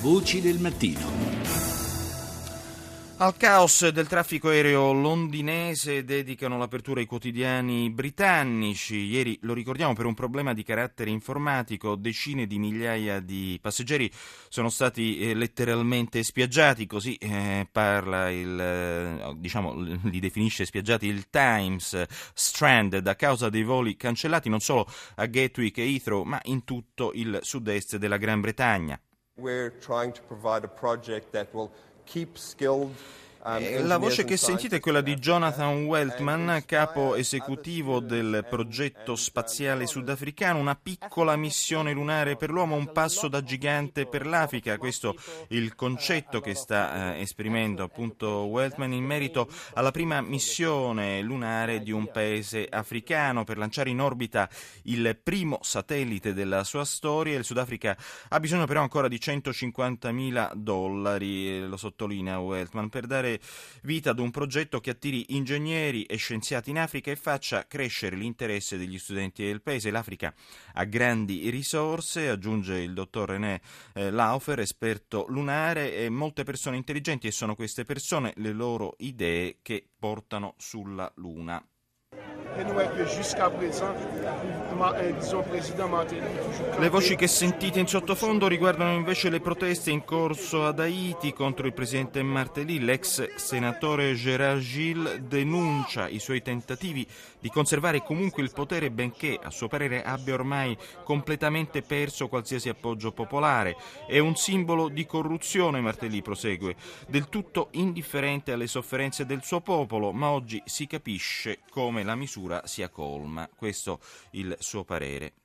Voci del mattino. Al caos del traffico aereo londinese dedicano l'apertura i quotidiani britannici. Ieri, lo ricordiamo, per un problema di carattere informatico, decine di migliaia di passeggeri sono stati eh, letteralmente spiaggiati, così eh, parla il, eh, diciamo, li definisce spiaggiati il Times, stranded a causa dei voli cancellati non solo a Gatwick e Heathrow, ma in tutto il sud-est della Gran Bretagna. We're trying to provide a project that will keep skilled La voce che sentite è quella di Jonathan Weltman, capo esecutivo del progetto spaziale sudafricano, una piccola missione lunare per l'uomo, un passo da gigante per l'Africa. Questo è il concetto che sta eh, esprimendo appunto Weltman in merito alla prima missione lunare di un paese africano per lanciare in orbita il primo satellite della sua storia. Il Sudafrica ha bisogno però ancora di 150 mila dollari, eh, lo sottolinea Weltman, per dare vita ad un progetto che attiri ingegneri e scienziati in Africa e faccia crescere l'interesse degli studenti del paese. L'Africa ha grandi risorse, aggiunge il dottor René eh, Laufer, esperto lunare, e molte persone intelligenti e sono queste persone le loro idee che portano sulla Luna. Le voci che sentite in sottofondo riguardano invece le proteste in corso ad Haiti contro il presidente Martelly. L'ex senatore Gérard Gilles denuncia i suoi tentativi di conservare comunque il potere, benché a suo parere abbia ormai completamente perso qualsiasi appoggio popolare. È un simbolo di corruzione, Martelly prosegue, del tutto indifferente alle sofferenze del suo popolo, ma oggi si capisce come la misura sia colma. Questo il suo parere.